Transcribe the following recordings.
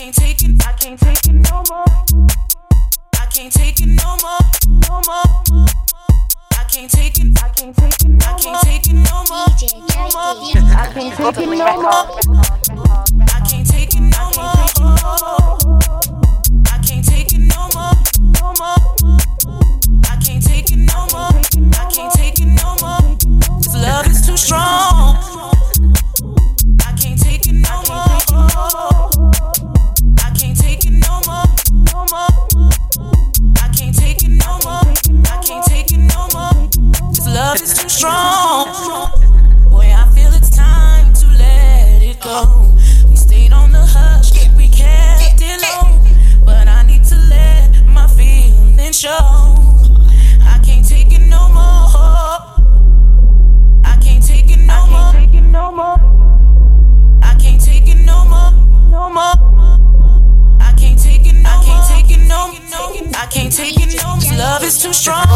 can't take it, I can't take it no more. I can't take it no more, no more. I can't take it, I can't take it. I can't take it no more, no more. I can't take it no more. Love is too strong. Boy, I feel it's time to let it go. We stayed on the hush, we kept it low, but I need to let my feelings show. I can't take it no more. I can't take it no more. I can't take it no more, no more. I can't take it no more. I can't take it no more. I can't take it no more. Love is too strong.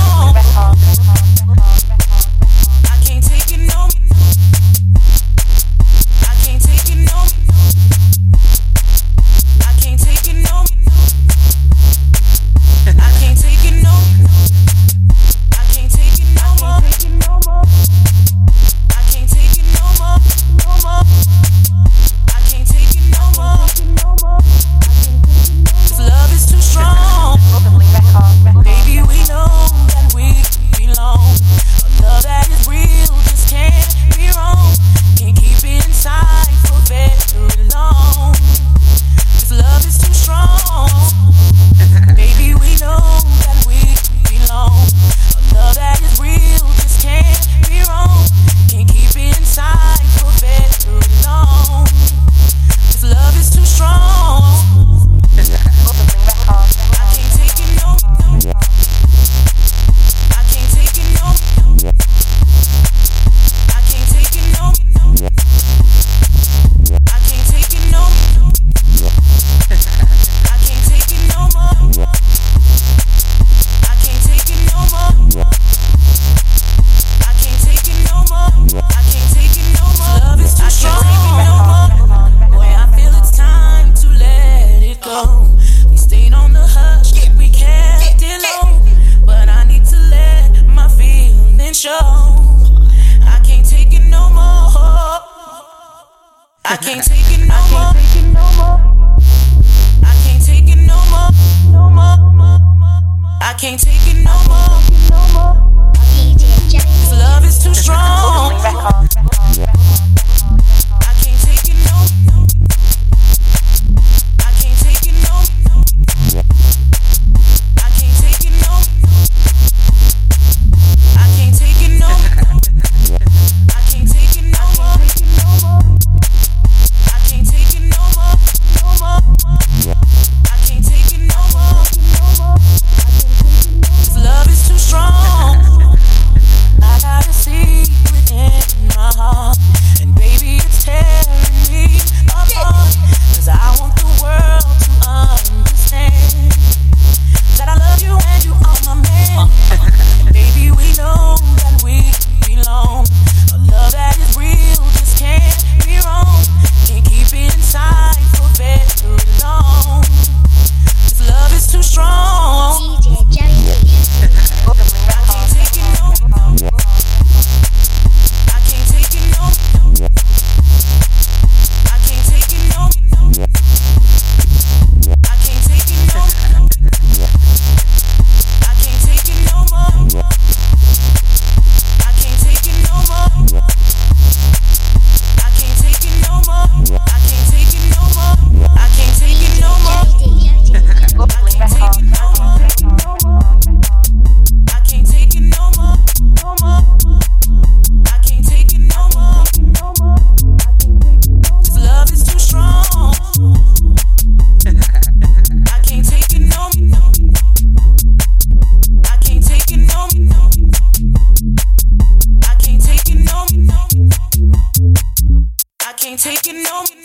Show. I can't take it no more. I can't take it no more. I can't take it no more. No more. I can't take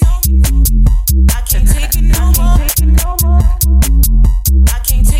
I can't take it no more. I can't take